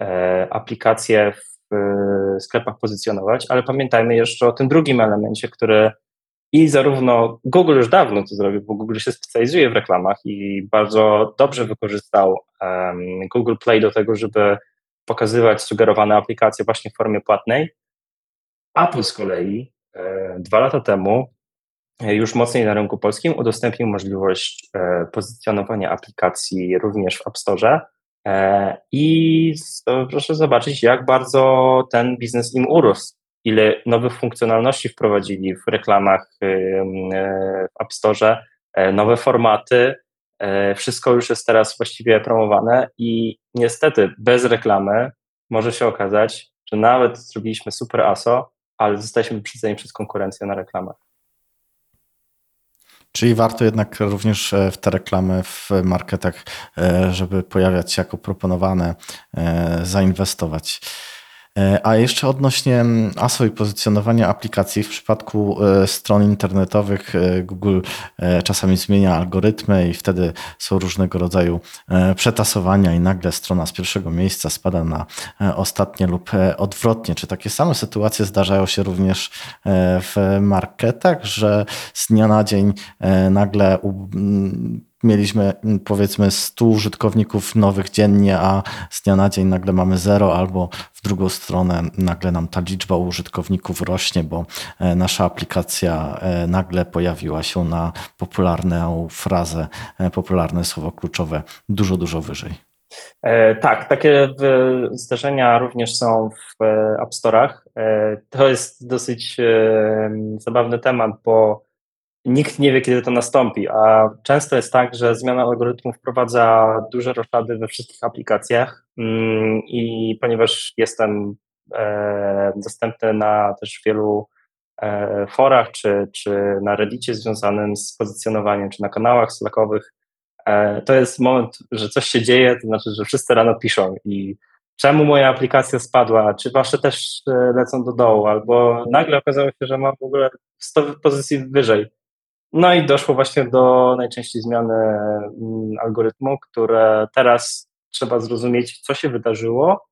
e, aplikacje w sklepach pozycjonować, ale pamiętajmy jeszcze o tym drugim elemencie, który i zarówno Google już dawno to zrobił, bo Google się specjalizuje w reklamach i bardzo dobrze wykorzystał Google Play do tego, żeby pokazywać sugerowane aplikacje właśnie w formie płatnej. Apple z kolei e, dwa lata temu e, już mocniej na rynku polskim udostępnił możliwość e, pozycjonowania aplikacji również w App Store. E, I proszę zobaczyć, jak bardzo ten biznes im urósł ile nowych funkcjonalności wprowadzili w reklamach w App Store, e, nowe formaty, e, wszystko już jest teraz właściwie promowane i niestety bez reklamy może się okazać, że nawet zrobiliśmy super ASO, ale zostaliśmy wyprzedzeni przez konkurencję na reklamach. Czyli warto jednak również e, w te reklamy w marketach, żeby pojawiać się jako proponowane, zainwestować. E, a jeszcze odnośnie mm, ASO i pozycjonowania aplikacji, w przypadku e, stron internetowych e, Google czasami zmienia algorytmy i wtedy są różnego rodzaju przetasowania i nagle strona z pierwszego miejsca spada na ostatnie lub odwrotnie. Czy takie same sytuacje zdarzają się również w marketach, że z dnia na dzień nagle mieliśmy mm, powiedzmy 100 użytkowników nowych dziennie, a z dnia na dzień nagle mamy zero, albo w drugą stronę nagle nam ta liczba użytkowników rośnie, bo e, nasza aplikacja e, nagle pojawiła się na popularną frazę, e, popularne słowo kluczowe dużo, dużo wyżej. tak, takie zdarzenia również są w App Store'ach. to jest dosyć zabawny temat, bo nikt nie wie, kiedy to nastąpi, a często jest tak, że zmiana algorytmu wprowadza duże roszady we wszystkich aplikacjach mm, i ponieważ jestem e, dostępny na też wielu e, forach, czy, czy na reddicie związanym z pozycjonowaniem, czy na kanałach slackowych, e, to jest moment, że coś się dzieje, to znaczy, że wszyscy rano piszą. I czemu moja aplikacja spadła, czy wasze też lecą do dołu, albo nagle okazało się, że mam w ogóle 100 pozycji wyżej. No i doszło właśnie do najczęściej zmiany mm, algorytmu, które teraz trzeba zrozumieć, co się wydarzyło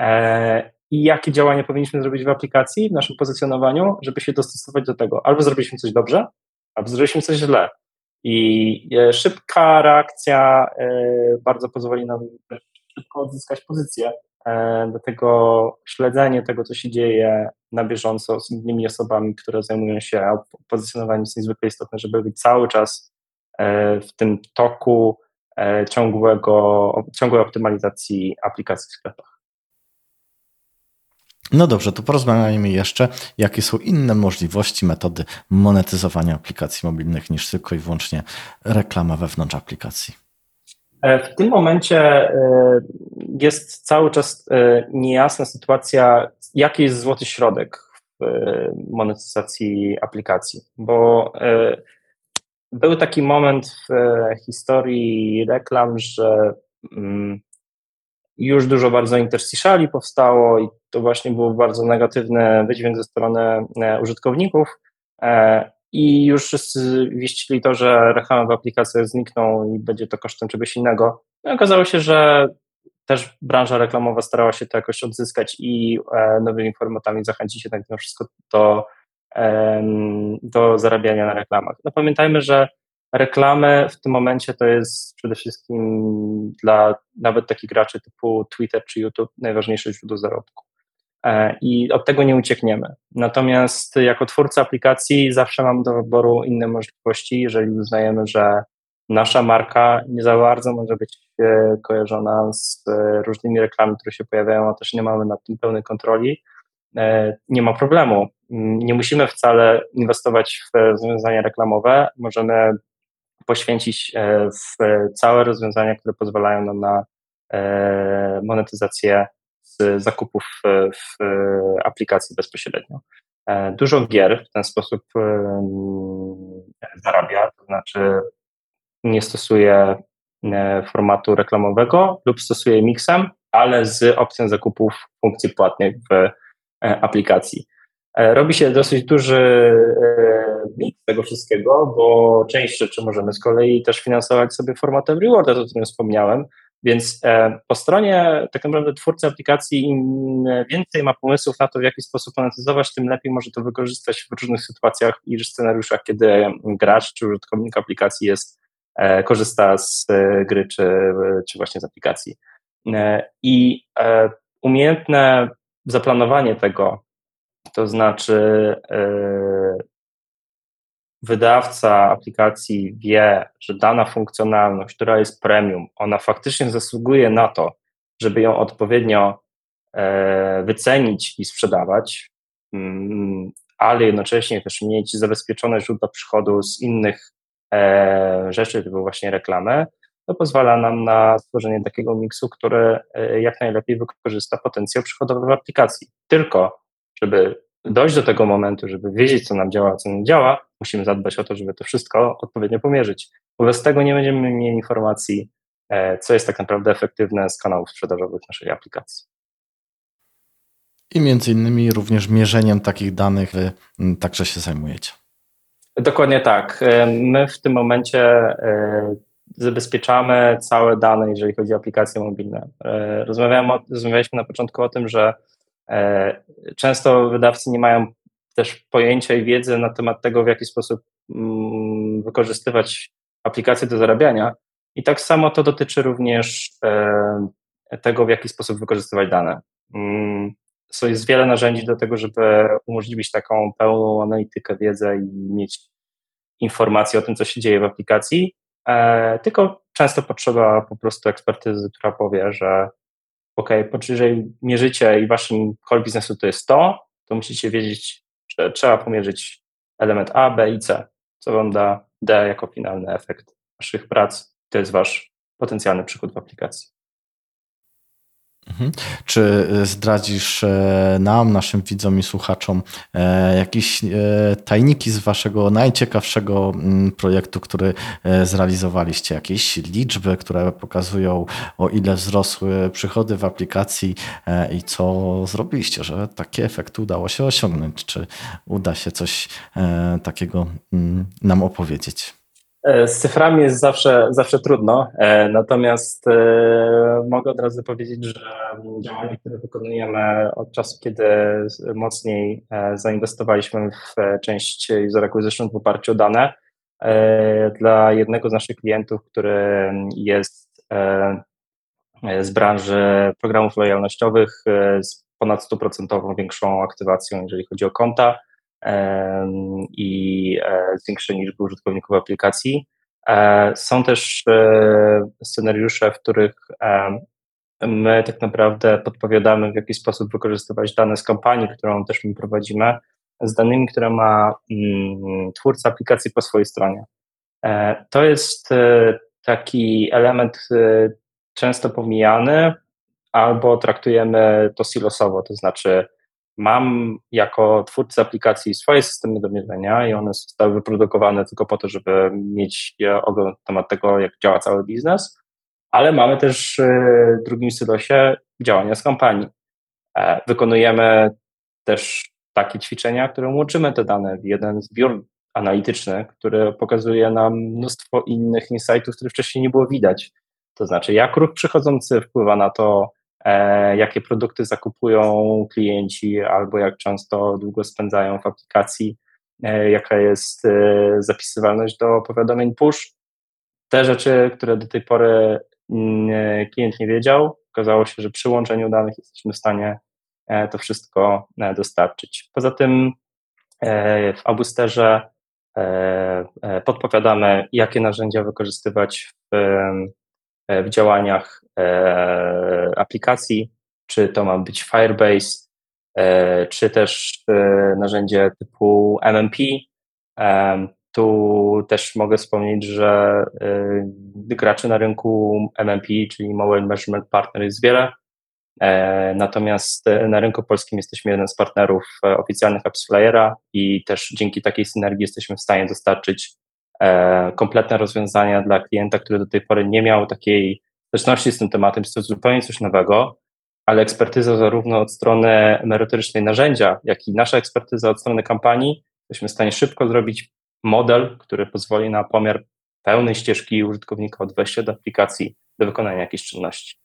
e, i jakie działania powinniśmy zrobić w aplikacji, w naszym pozycjonowaniu, żeby się dostosować do tego. Albo zrobiliśmy coś dobrze, albo zrobiliśmy coś źle. I e, szybka reakcja e, bardzo pozwoli nam szybko odzyskać pozycję do tego śledzenie tego, co się dzieje na bieżąco z innymi osobami, które zajmują się pozycjonowaniem jest niezwykle istotne, żeby być cały czas e, w tym toku e, ciągłego, ciągłej optymalizacji aplikacji w sklepach. No dobrze, to porozmawiajmy jeszcze, jakie są inne możliwości, metody monetyzowania aplikacji mobilnych niż tylko i wyłącznie reklama wewnątrz aplikacji. E, w tym momencie e, jest cały czas e, niejasna sytuacja, jaki jest złoty środek w monetyzacji aplikacji, bo był taki moment w historii reklam, że mm, już dużo bardzo interstitiali powstało i to właśnie był bardzo negatywny wydźwięk ze strony użytkowników i już wszyscy wieścili to, że reklama w aplikacjach znikną i będzie to kosztem czegoś innego. No okazało się, że też branża reklamowa starała się to jakoś odzyskać i e, nowymi formatami zachęcić jednak mimo wszystko do, do zarabiania na reklamach. No pamiętajmy, że reklamy w tym momencie to jest przede wszystkim dla nawet takich graczy typu Twitter czy YouTube najważniejsze źródło zarobku. E, i od tego nie uciekniemy. Natomiast jako twórca aplikacji zawsze mam do wyboru inne możliwości, jeżeli uznajemy, że nasza marka nie za bardzo może być e, kojarzona z e, różnymi reklamami, które się pojawiają, a też nie mamy nad tym pełnej kontroli, nie ma problemu. Nie musimy wcale inwestować w rozwiązania reklamowe, możemy poświęcić w całe rozwiązania, które pozwalają nam na monetyzację z zakupów w aplikacji bezpośrednio. E, dużo gier w ten sposób zarabia, to znaczy nie stosuje e, formatu reklamowego lub stosuje mixem, ale z opcją zakupów funkcji płatnych w e, aplikacji. Robi się dosyć duży mix tego wszystkiego, bo część rzeczy możemy z kolei też finansować sobie formatem rewarda, o którym wspomniałem, Więc e, po stronie tak naprawdę twórcy aplikacji im więcej ma pomysłów na to, w jaki sposób monetyzować, tym lepiej może to wykorzystać w różnych sytuacjach i scenariuszach, kiedy gracz czy użytkownik aplikacji jest, e, korzysta z e, gry czy, czy właśnie z aplikacji. I umiejętne zaplanowanie tego, to znaczy wydawca aplikacji wie, że dana funkcjonalność, która jest premium, ona faktycznie zasługuje na to, żeby ją odpowiednio e, wycenić i sprzedawać, mm, ale jednocześnie też mieć zabezpieczone źródła przychodu z innych e, rzeczy, typu właśnie reklamy, to pozwala nam na stworzenie takiego miksu, który e, jak najlepiej wykorzysta potencjał przychodowy w aplikacji. Tylko, żeby dojść do tego momentu, żeby wiedzieć, co nam działa, co nie działa, musimy zadbać o to, żeby to wszystko odpowiednio pomierzyć. Bo bez tego nie będziemy mieli informacji, e, co jest tak naprawdę efektywne z kanałów sprzedażowych naszej aplikacji. I między innymi również mierzeniem takich danych wy także się zajmujecie. Dokładnie tak. E, my w tym momencie e, zabezpieczamy całe dane, jeżeli chodzi o aplikacje mobilne. rozmawialiśmy na początku o tym, że często wydawcy nie mają też pojęcia i wiedzy na temat tego, w jaki sposób mm, wykorzystywać aplikacje do zarabiania. I tak samo to dotyczy również e, tego, w jaki sposób wykorzystywać dane. Mm, so jest wiele narzędzi do tego, żeby umożliwić taką pełną analitykę, wiedzę i mieć informacje o tym, co się dzieje w aplikacji, e, tylko często potrzeba po prostu ekspertyzy, która powie, że ok, jeżeli mierzycie i waszym core biznesu to jest to, to musicie wiedzieć, trzeba pomierzyć element A, B i C, co wam da D jako finalny efekt waszych prac. To jest wasz potencjalny przychód w aplikacji. Mhm. Czy e, zdradzisz e, nam, naszym widzom i słuchaczom e, jakieś tajniki z waszego najciekawszego mm, projektu, który zrealizowaliście? Jakieś liczby, które pokazują o ile wzrosły przychody w aplikacji i co zrobiliście, że takie efekty udało się osiągnąć? Czy uda się coś takiego mm, nam opowiedzieć? E, z cyframi jest zawsze, zawsze trudno, e, natomiast e, mogę od razu powiedzieć, że działania, które wykonujemy od czasu, kiedy mocniej zainwestowaliśmy w część user acquisition w oparciu o dane, dla jednego z naszych klientów, który jest z branży programów lojalnościowych z ponad 100% większą aktywacją, jeżeli chodzi o konta, i e, zwiększenie liczby użytkowników aplikacji. E, są też e, scenariusze, w których my tak naprawdę podpowiadamy, w jaki sposób wykorzystywać dane z kampanii, którą też my prowadzimy, z danymi, które ma mm, twórca aplikacji po swojej stronie. To jest taki element często pomijany, albo traktujemy to silosowo, to znaczy mam jako twórca aplikacji swoje systemy do mierzenia i one zostały wyprodukowane tylko po to, żeby mieć ogląd na temat tego, jak działa cały biznes, ale mamy też w drugim silosie działania z kampanii. E, wykonujemy też takie ćwiczenia, które łączymy te dane w jeden zbiór analityczny, który pokazuje nam mnóstwo innych insightów, które wcześniej nie było widać. To znaczy, jak ruch przychodzący wpływa na to, E, jakie produkty zakupują klienci, albo jak często długo spędzają w aplikacji, e, jaka jest e, zapisywalność do powiadomień push. Te rzeczy, które do tej pory mm, klient nie wiedział, okazało się, że przy łączeniu danych jesteśmy w stanie to wszystko dostarczyć. Poza tym w Abusterze podpowiadamy, jakie narzędzia wykorzystywać w, w działaniach E, aplikacji, czy to ma być Firebase, e, czy też e, narzędzie typu MMP. Tu też mogę wspomnieć, że graczy na rynku MMP, czyli Mobile Measurement Partner jest wiele, natomiast na rynku polskim jesteśmy jeden z partnerów oficjalnych AppsFlyera i też dzięki takiej synergii jesteśmy w stanie dostarczyć kompletne rozwiązania dla klienta, który do tej pory nie miał takiej styczności z tym tematem, jest to zupełnie coś nowego, ale ekspertyza zarówno od strony merytorycznej narzędzia, jak i nasza ekspertyza od strony kampanii, jesteśmy w stanie szybko zrobić model, który pozwoli na pomiar pełnej ścieżki użytkownika od wejścia do aplikacji do wykonania jakiejś czynności.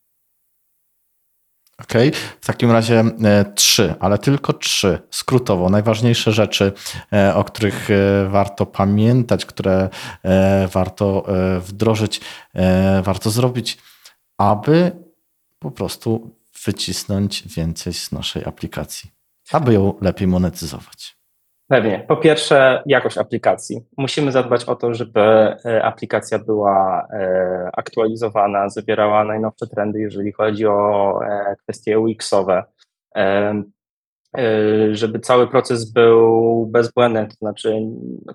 Okej, okay. w takim razie e, trzy, ale tylko trzy, skrótowo, najważniejsze rzeczy, e, o których e, warto pamiętać, które warto wdrożyć, warto zrobić, aby po prostu wycisnąć więcej z naszej aplikacji, aby ją lepiej monetyzować. Pewnie. Po pierwsze, jakość aplikacji. Musimy zadbać o to, żeby e, aplikacja była e, aktualizowana, zawierała najnowsze trendy, jeżeli chodzi o e, kwestie UX-owe, żeby cały proces był bezbłędny, to znaczy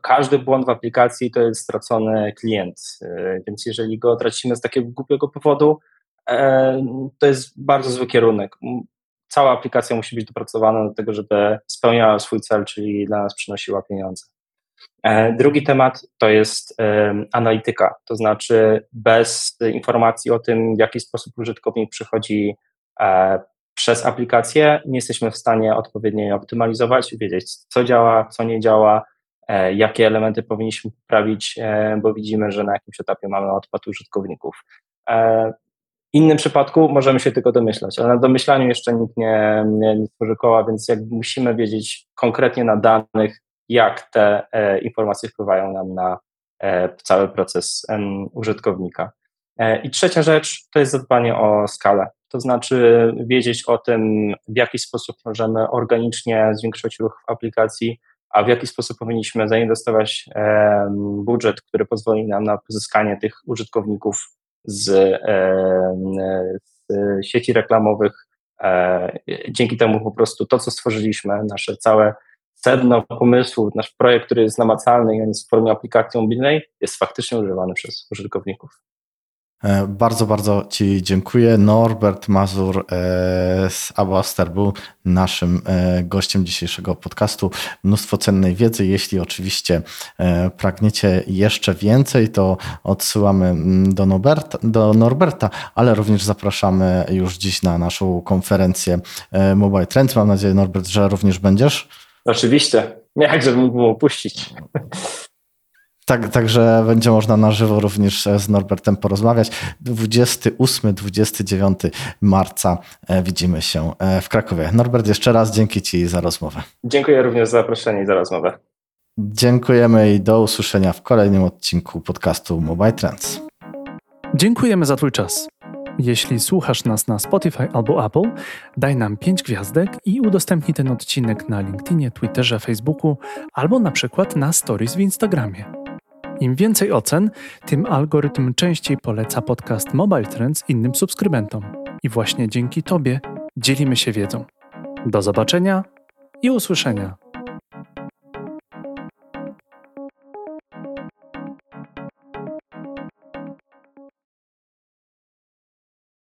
każdy błąd w aplikacji to jest stracony klient, więc jeżeli go tracimy z takiego głupiego powodu, to jest bardzo zły kierunek. Cała aplikacja musi być dopracowana do tego, żeby spełniała swój cel, czyli dla nas przynosiła pieniądze. E, drugi temat to jest analityka, to znaczy bez informacji o tym, w jaki sposób użytkownik przychodzi e, przez aplikację, nie jesteśmy w stanie odpowiednio je optymalizować, wiedzieć, co działa, co nie działa, e, jakie elementy powinniśmy poprawić, bo widzimy, że na jakimś etapie mamy odpad użytkowników innym przypadku możemy się tylko domyślać, ale na domyślaniu jeszcze nikt nie, nie, nie tworzy koła, więc jakby musimy wiedzieć konkretnie na danych, jak te e, informacje wpływają nam na e, cały proces e, użytkownika. I trzecia rzecz to jest zadbanie o skalę, to znaczy wiedzieć o tym, w jaki sposób możemy organicznie zwiększać ruch w aplikacji, a w jaki sposób powinniśmy zainwestować budżet, który pozwoli nam na pozyskanie tych użytkowników z, z sieci reklamowych. E, dzięki temu po prostu to, co stworzyliśmy, nasze całe sedno pomysłu, nasz projekt, który jest namacalny i jest w formie aplikacji mobilnej, jest faktycznie używany przez użytkowników. E, bardzo, bardzo Ci dziękuję. Norbert Mazur e, z Abaster był naszym e, gościem dzisiejszego podcastu. Mnóstwo cennej wiedzy. Jeśli oczywiście pragniecie jeszcze więcej, to odsyłamy mm, do Norberta, do Norberta ale również zapraszamy już dziś na naszą konferencję Mobile Trends. Mam nadzieję, Norbert, że również będziesz. Oczywiście. Jak żebym mógł opuścić. Tak, także będzie można na żywo również z Norbertem porozmawiać. 28-29 marca e, widzimy się e, w Krakowie. Norbert, jeszcze raz dzięki Ci za rozmowę. Dziękuję również za zaproszenie i za rozmowę. Dziękujemy i do usłyszenia w kolejnym odcinku podcastu Mobile Trends. Dziękujemy za Twój czas. Jeśli słuchasz nas na Spotify albo Apple, daj nam 5 gwiazdek i udostępnij ten odcinek na LinkedInie, Twitterze, Facebooku albo na przykład na Stories w Instagramie. Im więcej ocen, tym algorytm częściej poleca podcast Mobile Trends innym subskrybentom. I właśnie dzięki Tobie dzielimy się wiedzą. Do zobaczenia i usłyszenia